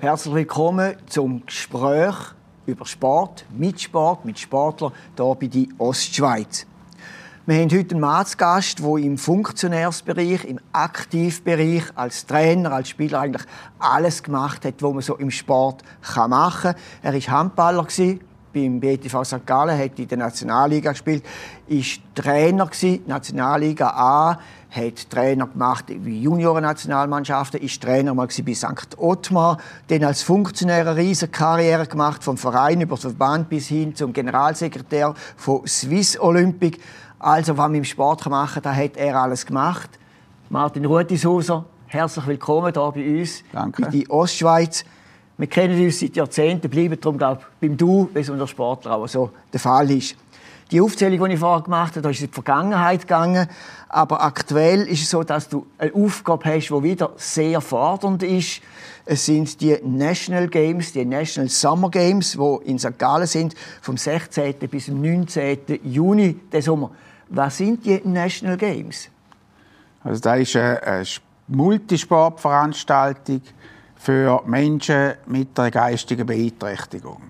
Herzlich willkommen zum Gespräch über Sport, mit Sport, mit Sportlern hier bei die Ostschweiz. Wir haben heute einen Mann zu Gast, der im Funktionärsbereich, im Aktivbereich, als Trainer, als Spieler eigentlich alles gemacht hat, was man so im Sport machen kann. Er war Handballer, beim BTV St. Gallen, hat in der Nationalliga gespielt, ist Trainer gewesen, Nationalliga A, hat Trainer gemacht wie Junioren-Nationalmannschaften, ist Trainer mal bei St. Ottmar, dann als Funktionär eine riesige Karriere gemacht, vom Verein über den Verband bis hin zum Generalsekretär von Swiss Olympic. Also, was man im Sport machen kann, da hat er alles gemacht. Martin Ruetishauser, herzlich willkommen hier bei uns Danke. in die Ostschweiz. Wir kennen uns seit Jahrzehnten, bleiben darum glaube ich, beim Du, wie es unter Sportler auch so der Fall ist. Die Aufzählung, die ich vorher gemacht habe, da ist in die Vergangenheit gegangen. Aber aktuell ist es so, dass du eine Aufgabe hast, die wieder sehr fordernd ist. Es sind die National Games, die National Summer Games, die in St. Gallen sind, vom 16. bis zum 19. Juni des Sommer. Was sind die National Games? Also da ist eine Multisportveranstaltung für Menschen mit einer geistigen Beeinträchtigung.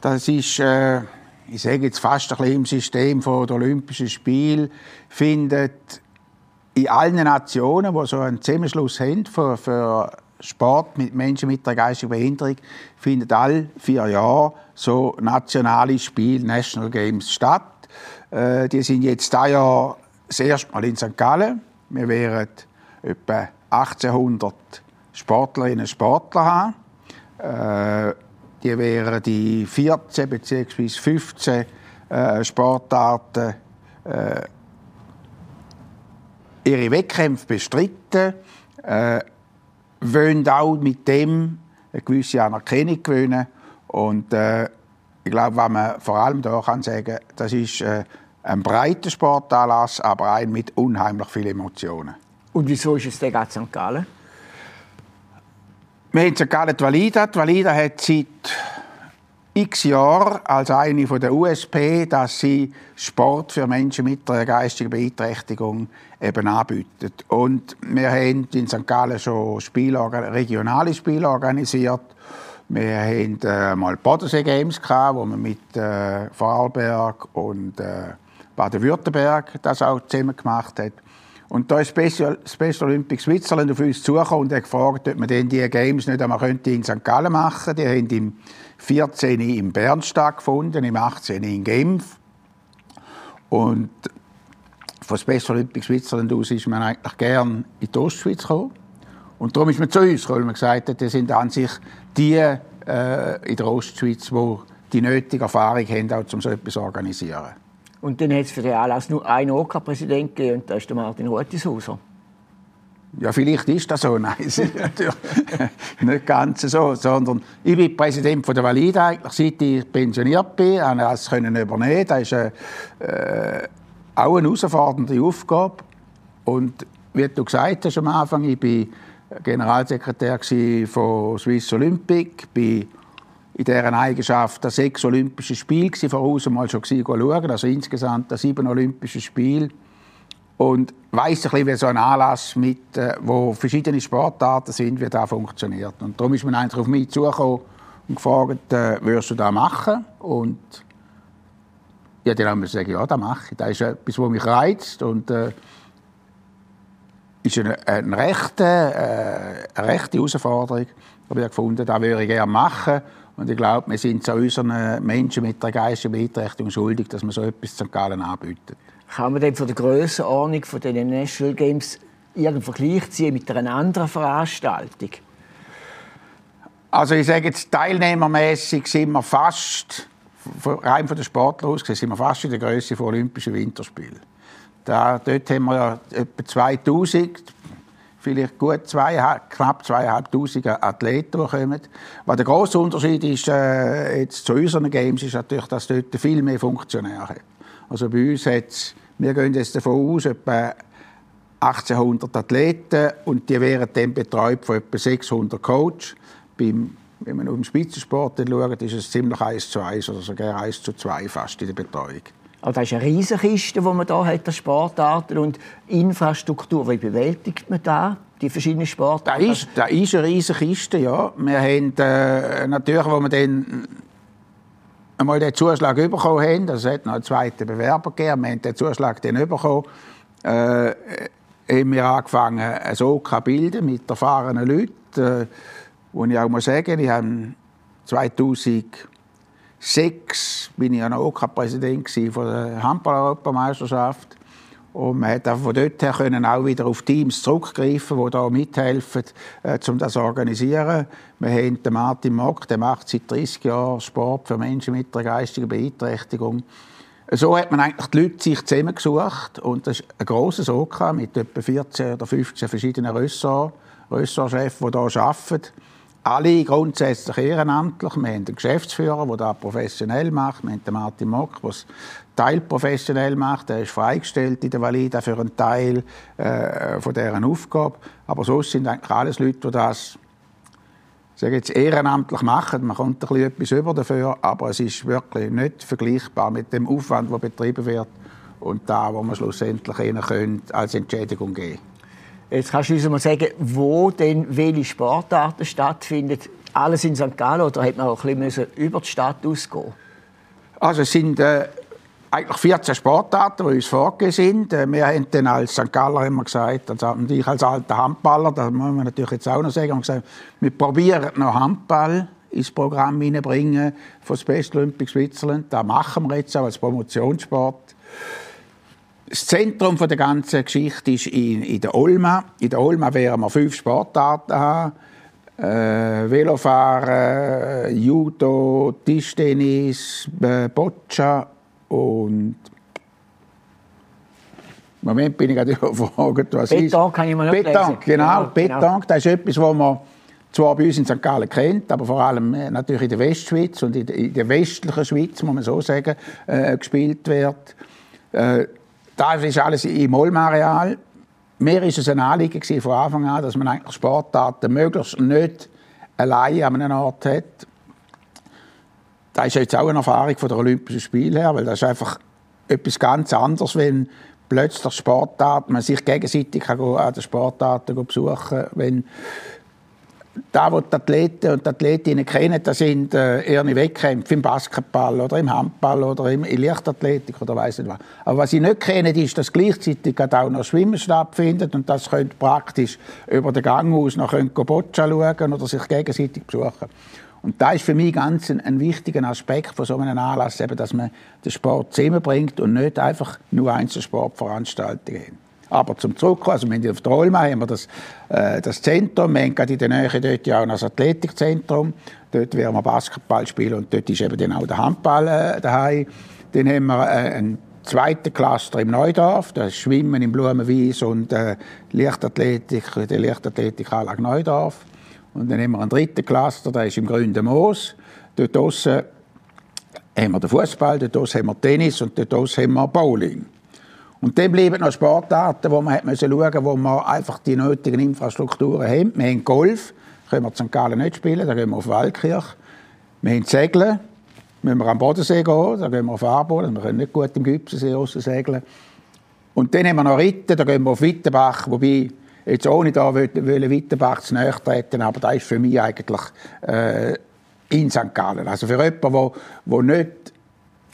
Das ist, äh, ich sage jetzt fast ein bisschen im System der Olympischen Spiele, findet in allen Nationen, die so einen Zusammenschluss haben für, für Sport mit Menschen mit einer geistigen Behinderung, findet alle vier Jahre so nationale Spiele, National Games statt. Äh, die sind jetzt dieses Jahr das erste Mal in St. Gallen. Wir wären etwa 1800 Sportlerinnen und Sportler haben. Äh, die wären die 14 bzw. 15 äh, Sportarten äh, ihre Wettkämpfe bestritten, äh, wollen auch mit dem eine gewisse Anerkennung gewinnen. Und äh, ich glaube, was man vor allem da kann sagen, das ist äh, ein breiter Sportanlass, aber ein mit unheimlich vielen Emotionen. Und wieso ist es der St. Gallen? Wir haben St. Gallen die Valida. Die Valida hat seit x Jahren als eine der USP, dass sie Sport für Menschen mit einer geistigen Beeinträchtigung eben anbietet. Und wir haben in St. Gallen schon Spiele, regionale Spiele organisiert. Wir haben äh, mal Bodensee Games gehabt, wo man mit äh, Vorarlberg und äh, Baden-Württemberg das auch zusammen gemacht hat. Und da ist Special, Special Olympics Switzerland auf uns zugekommen und hat gefragt, ob man denn die Games nicht einmal könnte in St. Gallen machen Die haben im 14. in Bern stattgefunden, im 18. in Genf. Und von Special Olympics Switzerland aus ist man eigentlich gern in die Ostschweiz gekommen. Und darum ist man zu uns gekommen, weil man gesagt hat, das sind an sich die äh, in der Ostschweiz, die die nötige Erfahrung haben, auch um so etwas zu organisieren. Und dann hat es für den Anlass nur einen OK-Präsident gegeben, und das ist der Martin Rotishauser. Ja, vielleicht ist das so. Nein, natürlich nicht ganz so. Sondern ich bin Präsident von der Valida, eigentlich, seit ich pensioniert bin. Ich das können übernehmen. Das ist äh, auch eine herausfordernde Aufgabe. Und wie du gesagt hast am Anfang, ich bin Generalsekretär von Swiss Olympic, bin in dieser Eigenschaft das sechs Olympische Spiele gewesen, voraus mal schon schauen, also insgesamt das sieben Olympische Spiele und weiß ein bisschen, wie so ein Anlass mit, äh, wo verschiedene Sportarten sind, wie das funktioniert. Und darum ist man einfach auf mich zugekommen und gefragt, äh, würdest du das machen? Und ja, dann haben wir gesagt, ja, das mache ich. Das ist etwas, was mich reizt und äh, ist eine, eine, rechte, äh, eine rechte Herausforderung. habe ich gefunden, das würde ich gerne machen. Und ich glaube, wir sind zu unseren Menschen mit der geistigen Beeinträchtigung schuldig, dass man so etwas St. Gallen anbietet. Kann man denn von der Grössenordnung von den National Games irgendeinen Vergleich ziehen mit einer anderen Veranstaltung? Also ich sage jetzt, teilnehmermäßig sind wir fast, rein von den Sportlern aus gesehen, sind wir fast in der Größe von Olympischen Winterspielen. Da, dort haben wir ja etwa 2000 vielleicht gut zwei, knapp zweieinhalbtausend Athleten, die kommen. Was der grosse Unterschied ist äh, jetzt zu unseren Games, ist natürlich, dass dort viel mehr Funktionäre haben. Also bei uns hat wir gehen jetzt davon aus, etwa 1800 Athleten und die werden dann betreut von etwa 600 Coaches. Beim, wenn man auf den Spitzensport schaut, ist es ziemlich 1 zu 1 oder sogar 1 zu 2 fast in der Betreuung. Also das ist eine riesige Kiste, die man hier hat, Sportarten und Infrastruktur. Wie bewältigt man da die verschiedenen Sportarten? Das ist, das ist eine riesige Kiste, ja. Wir haben äh, natürlich, wo wir dann einmal den Zuschlag bekommen haben, also es hat noch einen zweiten Bewerber gegeben, wir haben den Zuschlag dann bekommen, äh, haben wir angefangen, ein OK bilden mit erfahrenen Leuten, äh, wo ich auch mal sagen, ich habe 2006 bin ich ja noch OK-Präsident von der Handball-Europameisterschaft und man hat von dort her können auch wieder auf Teams zurückgreifen, die da mithelfen, äh, um das zu organisieren. Wir haben den Martin Mock, der macht seit 30 Jahren Sport für Menschen mit einer geistigen Beeinträchtigung. So hat man eigentlich die Leute sich zusammengesucht und das ist ein grosses OK mit etwa 14 oder 15 verschiedenen Ressorts, Ressortchefs, die hier arbeiten. Alle grundsätzlich ehrenamtlich. Wir haben einen Geschäftsführer, der das professionell macht. Wir haben den Martin Mock, der es teilprofessionell macht. Er ist freigestellt in der Valida für einen Teil äh, von deren Aufgabe. Aber sonst sind eigentlich alles Leute, die das sage jetzt, ehrenamtlich machen. Man kommt ein bisschen etwas über dafür, aber es ist wirklich nicht vergleichbar mit dem Aufwand, der betrieben wird und da, wo man schlussendlich ihnen als Entschädigung geben könnte. Jetzt kannst du uns mal sagen, wo denn welche Sportarten stattfinden. Alles in St. Gallen oder hat man auch ein bisschen über die Stadt ausgehen? Also es sind äh, eigentlich 14 Sportarten, die uns vorgegeben sind. Äh, wir haben dann als St. Galler immer gesagt, also, ich als alter Handballer, das muss man natürlich jetzt auch noch sagen, haben gesagt, wir probieren noch Handball ins Programm hineinbringen von Special Olympics Switzerland. Das machen wir jetzt auch als Promotionssport. Das Zentrum der ganzen Geschichte ist in, in der Olma. In der Olma werden wir fünf Sportarten haben. Äh, Velofahren, Judo, Tischtennis, äh, Boccia und im Moment bin ich gerade überfragt, was Beton ist. kann ich mal nicht Beton, genau. Genau, Beton, das ist etwas, was man zwar bei uns in St. Gallen kennt, aber vor allem äh, natürlich in der Westschweiz und in der westlichen Schweiz, muss man so sagen, äh, gespielt wird. Äh, das ist alles im Olm-Areal. Mir ist es ein Anliegen von Anfang an, dass man eigentlich Sportarten möglichst nicht allein an einem Ort hat. Das ist jetzt auch eine Erfahrung von der Olympischen Spiele her, weil das ist einfach etwas ganz anderes, wenn plötzlich Sportarten, man sich gegenseitig an den Sportarten besuchen kann, wenn da, wo die Athleten und die Athletinnen kennen, das sind äh, eher Wettkämpfe im Basketball oder im Handball oder im, in Leichtathletik oder weiss nicht was. Aber was sie nicht kennen, ist, dass gleichzeitig auch noch Schwimmen stattfindet und das könnt praktisch über den Gang aus noch Boccia schauen oder sich gegenseitig besuchen. Und da ist für mich ganz ein, ein wichtiger Aspekt von so einem Anlass, eben, dass man den Sport zusammenbringt und nicht einfach nur Einzelsportveranstaltungen haben. Aber zum Zurückkommen, also wir haben auf der Olma haben wir das, äh, das Zentrum, wir haben gerade in der Nähe dort ja auch noch das Athletikzentrum, dort werden wir Basketball spielen und dort ist eben dann auch der Handball äh, daheim. Dann haben wir äh, einen zweiten Cluster im Neudorf, das ist Schwimmen im Blumenwies und äh, Leichtathletik, die Leichtathletikanlage Neudorf. Und dann haben wir einen dritten Cluster, der ist im Grünen Moos. Dort draussen haben wir den Fußball, dort draussen haben wir Tennis und dort draussen haben wir Bowling. Und dann bleiben noch Sportarten, wo man schauen musste, wo wir einfach die nötigen Infrastrukturen haben. Wir haben Golf, können wir in St. Gallen nicht spielen, da gehen wir auf Waldkirch. Wir haben Segeln, müssen wir am Bodensee gehen, da gehen wir auf Aarboden, wir können nicht gut im Gipsensee segeln. Und dann haben wir noch Ritten, da gehen wir auf Wittenbach, wobei jetzt ohne da wollen Wittenbach zu nahe treten, aber das ist für mich eigentlich äh, in St. Gallen. Also für jemanden, der nicht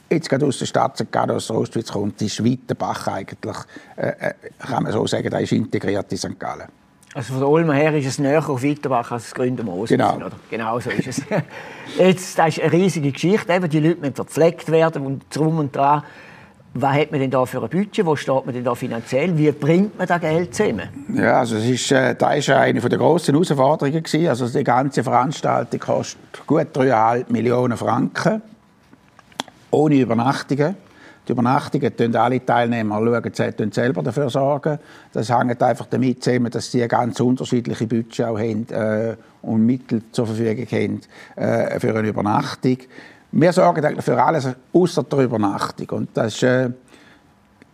jetzt gerade aus der Stadt St. Gallen, aus der Ostschweiz kommt, ist Weitenbach eigentlich, äh, äh, kann man so sagen, da ist integriert in St. Gallen. Also von der Ulmer her ist es näher auf Weitenbach als das Gründermoos. Genau. Oder? Genau so ist es. Jetzt, das ist eine riesige Geschichte. Eben, die Leute müssen verpflegt werden und drum und dran. Was hat man denn da für ein Budget? Wo steht man denn da finanziell? Wie bringt man da Geld zusammen? Ja, also es ist, äh, das war eine der grossen Herausforderungen. Also die ganze Veranstaltung kostet gut 3,5 Millionen Franken ohne Übernachtungen. Die Übernachtungen schauen alle Teilnehmer schauen, selber dafür sorgen. Das hängt einfach damit zusammen, dass sie ganz unterschiedliche Budgets auch haben äh, und Mittel zur Verfügung haben äh, für eine Übernachtung. Wir sorgen eigentlich für alles außer der Übernachtung. Und das ist äh,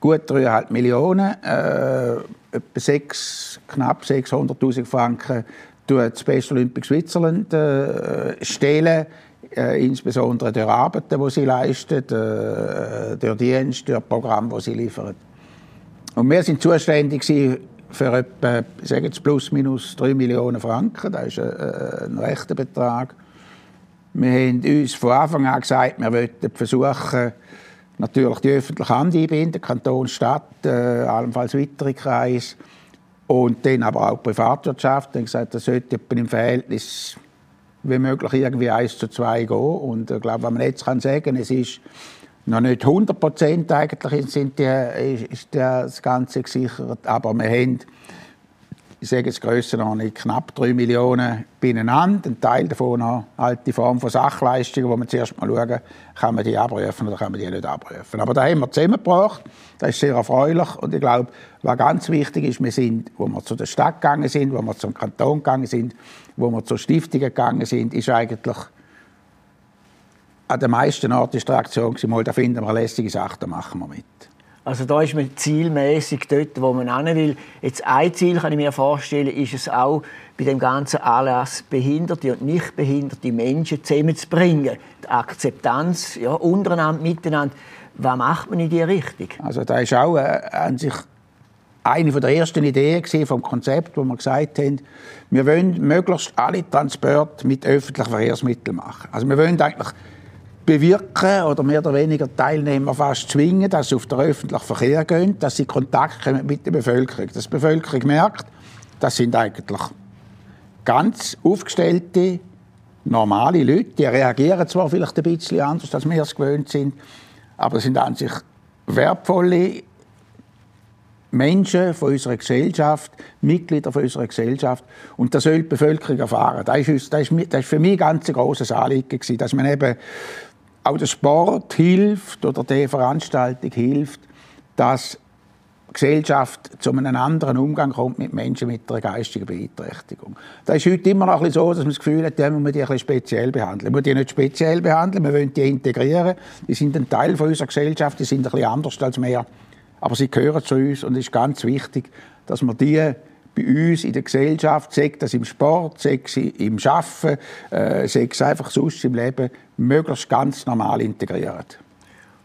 gut 3,5 Millionen, äh, etwa 6, knapp 600'000 Franken die Special Olympics Switzerland äh, stellen äh, insbesondere durch Arbeiten, die sie leisten, äh, durch Dienst, durch Programm, die sie liefern. Und wir sind zuständig für etwa, ich sage jetzt plus minus 3 Millionen Franken. Das ist ein, äh, ein rechter Betrag. Wir haben uns von Anfang an gesagt, wir wollten versuchen, natürlich die öffentliche Hand einbinden, Kanton, Stadt, äh, allenfalls weitere Kreise. Und dann aber auch die Privatwirtschaft. Wir haben gesagt, das sollte im Verhältnis wie möglich irgendwie 1 zu 2 gehen. Und ich glaube, was man jetzt kann sagen, es ist noch nicht 100 Prozent eigentlich sind die, ist das Ganze gesichert, aber wir haben ich sage jetzt Grössenordnung, knapp 3 Millionen beieinander. Ein Teil davon noch alte Form von Sachleistungen, wo man zuerst mal schauen, kann man die abrufen oder kann man die nicht abrufen. Aber da haben wir zusammengebracht. Das ist sehr erfreulich. Und ich glaube, was ganz wichtig ist, wir sind, wo wir zu der Stadt gegangen sind, wo wir zum Kanton gegangen sind, wo wir zur Stiftung gegangen sind, ist eigentlich an den meisten Orten die Reaktion, mal, da finden wir eine lässige Sache, da machen wir mit. Also da ist man zielmäßig dort, wo man hin will. Jetzt ein Ziel kann ich mir vorstellen, ist es auch bei dem ganzen Anlass behinderte und nicht behinderte Menschen zusammenzubringen. Die Akzeptanz ja, untereinander, miteinander. Was macht man in diese Richtung? Also da ist auch äh, an sich eine der ersten Ideen vom Konzept, wo wir gesagt haben, wir wollen möglichst alle Transporte mit öffentlichen Verkehrsmitteln machen. Also wir wollen eigentlich bewirken oder mehr oder weniger Teilnehmer fast zwingen, dass sie auf den öffentlichen Verkehr gehen, dass sie Kontakt mit der Bevölkerung. Dass die Bevölkerung merkt, das sind eigentlich ganz aufgestellte, normale Leute. Die reagieren zwar vielleicht ein bisschen anders, als wir es gewöhnt sind, aber sind an sich wertvolle Menschen von unserer Gesellschaft, Mitglieder von unserer Gesellschaft. Und das soll die Bevölkerung erfahren. Das ist für mich ein ganz grosses Anliegen, dass man eben auch der Sport hilft oder die Veranstaltung hilft, dass die Gesellschaft zu einem anderen Umgang kommt mit Menschen mit einer geistigen Beeinträchtigung. Das ist heute immer noch ein bisschen so, dass man das Gefühl hat, man muss die ein speziell behandeln. Man muss die nicht speziell behandeln, wir wollen die integrieren. Die sind ein Teil von unserer Gesellschaft, die sind ein bisschen anders als wir. Aber sie gehören zu uns und es ist ganz wichtig, dass wir die bei uns in der Gesellschaft, sei das im Sport, sei es im Arbeiten, äh, sei es einfach sonst im Leben, möglichst ganz normal integriert.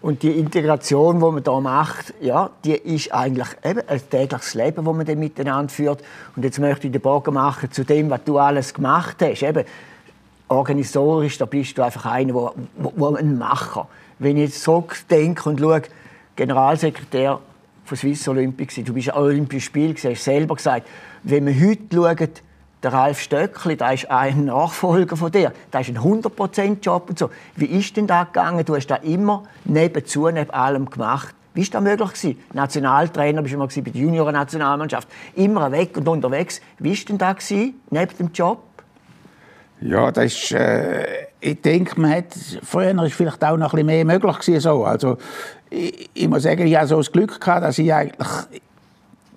Und die Integration, die man da macht, ja, die ist eigentlich eben ein tägliches Leben, das man dann miteinander führt. Und jetzt möchte ich den Bogen machen zu dem, was du alles gemacht hast. Eben, organisatorisch, da bist du einfach einer, wo, wo, ein Macher. Wenn ich jetzt so denke und schaue, Generalsekretär von Swiss Olympics. Du bist an Olympischen Spielen, hast selber gesagt, wenn wir heute schauen, der Ralf Stöckli, der ist ein Nachfolger von dir, der ist ein 100%-Job und so. Wie ist denn das gegangen? Du hast da immer nebenzu, neben allem gemacht. Wie war das möglich? Gewesen? Nationaltrainer bist du immer bei der Junioren-Nationalmannschaft. Immer weg und unterwegs. Wie war denn das gewesen, neben dem Job? Ja, das ist, äh, ich denke, man hat, früher war vielleicht auch noch ein bisschen mehr möglich gewesen, so. Also, ich, ich muss sagen, ich hatte so das Glück gehabt, dass ich eigentlich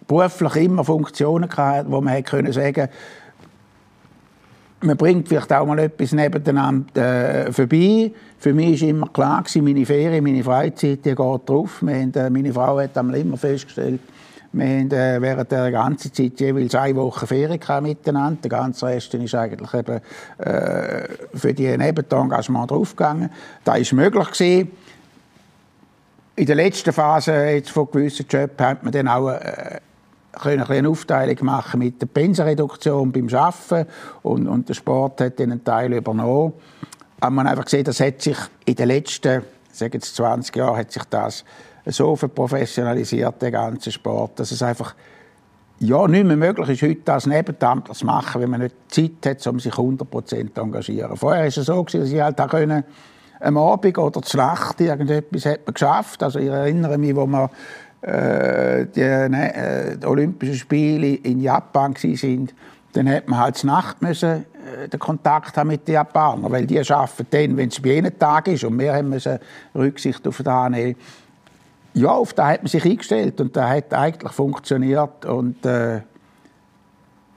beruflich immer Funktionen hatte, wo man können sagen man bringt vielleicht auch mal etwas nebeneinander äh, vorbei. Für mich war immer klar, gewesen, meine Ferien, meine Freizeit, die geht drauf. Haben, äh, meine Frau hat immer festgestellt, wir haben äh, während der ganzen Zeit jeweils eine Woche Ferien miteinander. Der ganze Rest ist eigentlich eben, äh, für die Nebenengagement draufgegangen. Das war möglich. Gewesen in der letzten Phase jetzt von gewissen Jobs hat man dann auch äh, können eine Aufteilung machen mit der Pensenreduktion beim Arbeiten und, und der Sport hat dann einen Teil übernommen. Aber man hat einfach gesehen, das hat sich in den letzten sagen jetzt 20 Jahren hat sich das so verprofessionalisiert, der ganze Sport, dass es einfach ja, nicht mehr möglich ist, heute das Nebenamtler zu machen, wenn man nicht Zeit hat, um sich 100% zu engagieren. Vorher war es so, dass ich halt auch können am Abend oder zur Nacht irgendetwas hat man geschafft. Also ich erinnere mich, wo wir äh, die, ne, äh, die Olympischen Spiele in Japan waren, dann hat man halt Nacht müssen, äh, den Kontakt haben mit den Japanern, weil die arbeiten dann, wenn es bei ihnen Tag ist und wir müssen Rücksicht auf das nehmen. Ja, auf das hat man sich eingestellt und das hat eigentlich funktioniert und äh,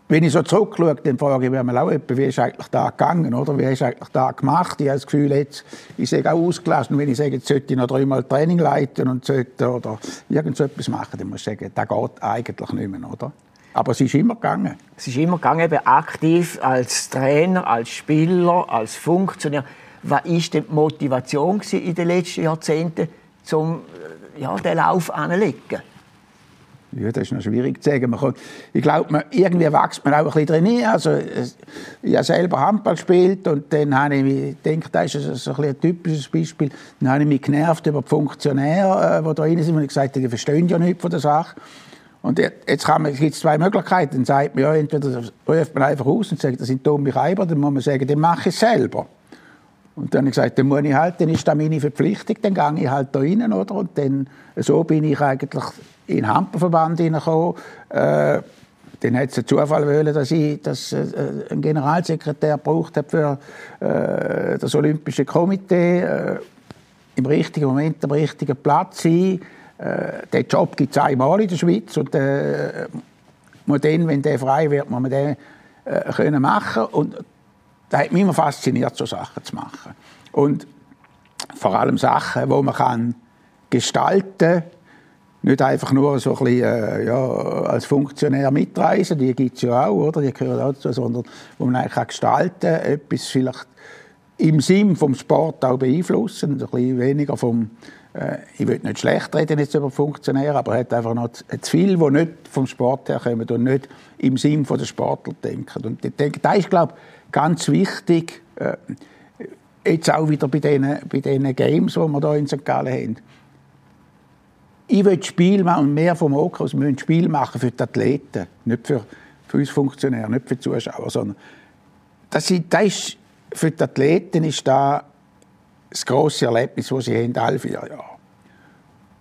wenn ich so zurückschaue, dann frage ich mich auch wie ist eigentlich da gegangen, oder? Wie du eigentlich da gemacht? Ich habe das Gefühl, jetzt, ich sage auch ausgelassen, wenn ich sage, jetzt sollte ich noch dreimal Training leiten und sollte, oder irgend so etwas machen, dann muss ich sagen, das geht eigentlich nicht mehr, oder? Aber es ist immer gegangen. Es ist immer gegangen, eben aktiv als Trainer, als Spieler, als Funktionär. Was war denn die Motivation in den letzten Jahrzehnten, um ja, den Lauf anzulegen? Ja, das ist noch schwierig zu sagen. Kann, ich glaube, irgendwie wächst man auch ein bisschen drin Also, ich habe selber Handball gespielt und dann habe ich mich, denke, das ist so ein, ein typisches Beispiel, dann habe ich mich genervt über die Funktionäre, die da rein sind und gesagt die verstehen ja nichts von der Sache. Und jetzt gibt es zwei Möglichkeiten. Dann sagt man, ja, entweder ruft man einfach aus und sagt, das sind dumme Reiber, dann muss man sagen, dann mache ich selber. Und dann habe ich gesagt, dann muss ich halt, dann ist das meine Verpflichtung, dann gehe ich halt da rein, oder? Und dann, so bin ich eigentlich in den Hamperverband hineingekommen. Äh, dann hat es einen Zufall wollen, dass ich dass, äh, einen Generalsekretär braucht für äh, das Olympische Komitee. Äh, Im richtigen Moment am richtigen Platz sein. Äh, den Job gibt es einmal in der Schweiz und äh, man dann, wenn der frei wird, muss man den äh, können machen und das hat mich immer fasziniert, so Sachen zu machen. Und vor allem Sachen, wo man kann gestalten kann, nicht einfach nur so ein bisschen, äh, ja, als Funktionär mitreisen, die gibt es ja auch, oder? die gehören auch dazu, sondern wo man eigentlich kann gestalten kann, etwas vielleicht im Sinn vom Sport auch beeinflussen, ein bisschen weniger vom, äh, ich will nicht schlecht reden jetzt über Funktionäre, aber er hat einfach noch zu viel, die nicht vom Sport herkommen und nicht im Sinn der Sportler denken. Und ich denke, das ist, glaube ich, ganz wichtig, äh, jetzt auch wieder bei diesen, bei Games, die wir hier in St. Gallen haben. Ich will Spiel machen, mehr vom OK aus, wir müssen Spiel machen für die Athleten, nicht für, für uns Funktionäre, nicht für die Zuschauer, sondern das, ist, das ist, für die Athleten ist das das grosse Erlebnis, das sie haben, alle vier Jahre.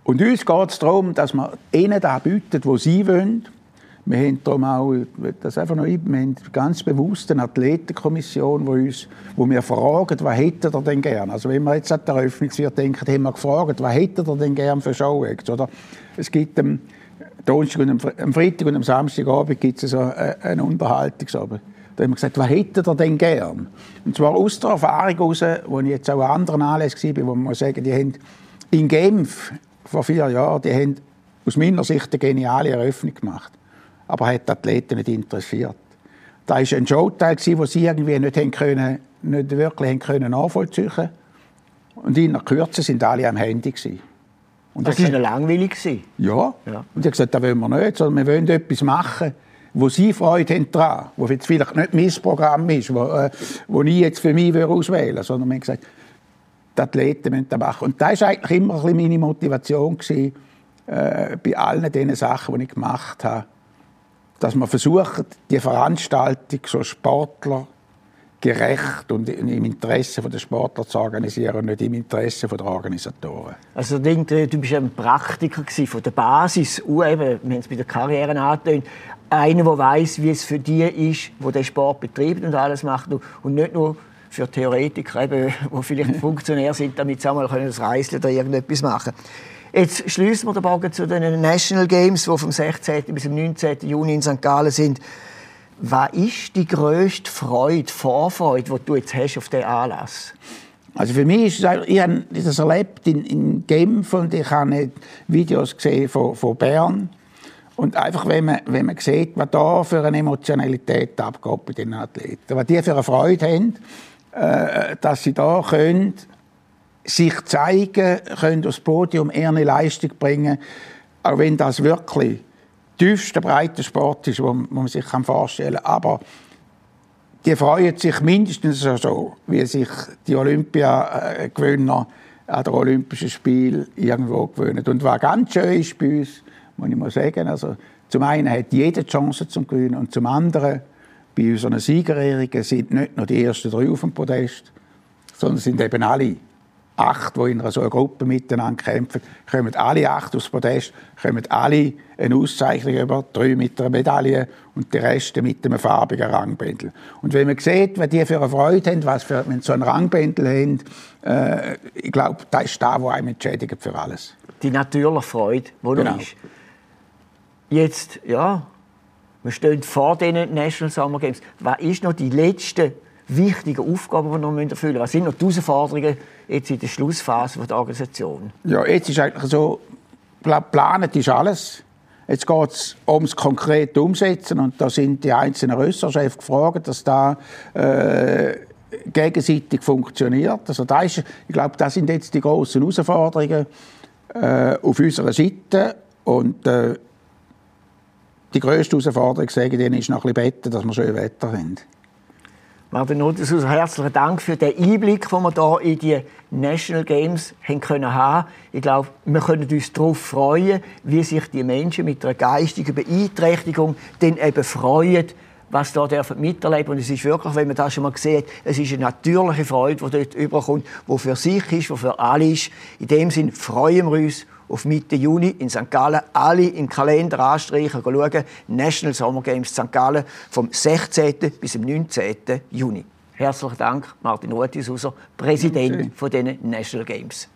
Und uns geht es darum, dass wir ihnen das bieten, was sie wollen. Wir haben darum auch, das einfach noch, wir haben ganz bewusst eine Athletenkommission, wo, uns, wo wir fragen, was hätte er denn gern? Also wenn wir jetzt an der Eröffnungsfeier denken, haben wir gefragt, was hätte er denn gern für Showacts? Oder es gibt am Donnerstag und am, Freitag und am Samstagabend gibt es so eine Unterhaltungsabend. Da haben wir gesagt, was hätte er denn gern? Und zwar aus der Erfahrung heraus, wo ich jetzt auch an anderen Anlässen war, wo man sagen, die haben in Genf vor vier Jahren, die haben aus meiner Sicht eine geniale Eröffnung gemacht. Aber hat die Athleten nicht interessiert. Da war ein Showteil, den sie irgendwie nicht, können, nicht wirklich haben können nachvollziehen Und in der Kürze sind alle am Handy. Gewesen. Und das war langweilig? Ja. ja. Und ich habe gesagt, das wollen wir nicht, sondern wir wollen etwas machen, wo Sie Freude haben daran, wo jetzt vielleicht nicht mein Programm ist, wo, äh, wo ich jetzt für mich auswählen würde, sondern wir haben gesagt, die Athleten müssen das machen. Und das war eigentlich immer ein bisschen meine Motivation gewesen, äh, bei allen diesen Sachen, die ich gemacht habe, dass man versucht, die Veranstaltung so Sportler gerecht und im Interesse der Sportler zu organisieren und nicht im Interesse der Organisatoren. Also du bist ein Praktiker von der Basis, eben, wir haben es bei der Karriere angetönt, einer, der weiß, wie es für die ist, wo der Sport betreibt und alles macht und nicht nur für Theoretiker, eben, die vielleicht Funktionär sind, damit sie einmal das Reisen oder irgendetwas machen Jetzt schließen wir den Bogen zu den National Games, die vom 16. bis zum 19. Juni in St. Gallen sind. Was ist die grösste Freude, Vorfreude, die du jetzt hast auf diesen Anlass? Also für mich ist es, ich habe das erlebt in, in Genf und ich habe Videos gesehen von, von Bern und einfach, wenn man, wenn man sieht, was da für eine Emotionalität abgeht bei den Athleten, was die für eine Freude haben, äh, dass sie da können, sich zeigen können, aufs Podium ihre Leistung bringen, auch wenn das wirklich tiefste breite Sport ist, wo man sich vorstellen kann. Aber die freuen sich mindestens so, wie sich die Olympiagewinner an den Olympischen Spielen irgendwo gewöhnen. Und was ganz schön ist bei uns, muss ich mal sagen. Also, zum einen hat jede Chance zum Gewinnen und zum anderen bei unseren Siegerehrungen sind nicht nur die ersten drei auf dem Podest, sondern sind eben alle acht, die in einer so einer Gruppe miteinander kämpfen, kommen alle acht aufs Podest, kommen alle eine Auszeichnung über, drei mit einer Medaille und die Reste mit einem farbigen Rangbändel. Und wenn man sieht, was die für eine Freude haben, was für, wenn sie so einen Rangbändel haben, äh, ich glaube, das ist das, was einem entschädigt für alles. Die natürliche Freude, die genau. ist. Jetzt, ja, wir stehen vor den National Summer Games. Was ist noch die letzte wichtige Aufgabe, die wir noch erfüllen müssen? Was sind noch die Herausforderungen jetzt in der Schlussphase der Organisation? Ja, jetzt ist eigentlich so, geplant ist alles. Jetzt geht es ums konkrete Umsetzen und da sind die einzelnen Ressortchefs gefragt, dass da äh, gegenseitig funktioniert. Also da ist, ich glaube, das sind jetzt die großen Herausforderungen äh, auf unserer Seite und äh, die grösste Herausforderung, sage ich, ist noch ein bisschen betten, dass wir schön Wetter haben. Martin Nottesus, herzlichen Dank für den Einblick, den wir hier in die National Games haben können haben. Ich glaube, wir können uns darauf freuen, wie sich die Menschen mit einer geistigen Beeinträchtigung dann eben freuen, was da dürfen miterleben und es ist wirklich, wenn man das schon mal sieht, es ist eine natürliche Freude, die dort überkommt, die für sich ist, die für alle ist. In dem Sinne freuen wir uns auf Mitte Juni in St. Gallen. Alle im Kalender anstreichen, schauen. National Summer Games St. Gallen vom 16. bis zum 19. Juni. Herzlichen Dank, Martin Ruetisuser, Präsident von den National Games.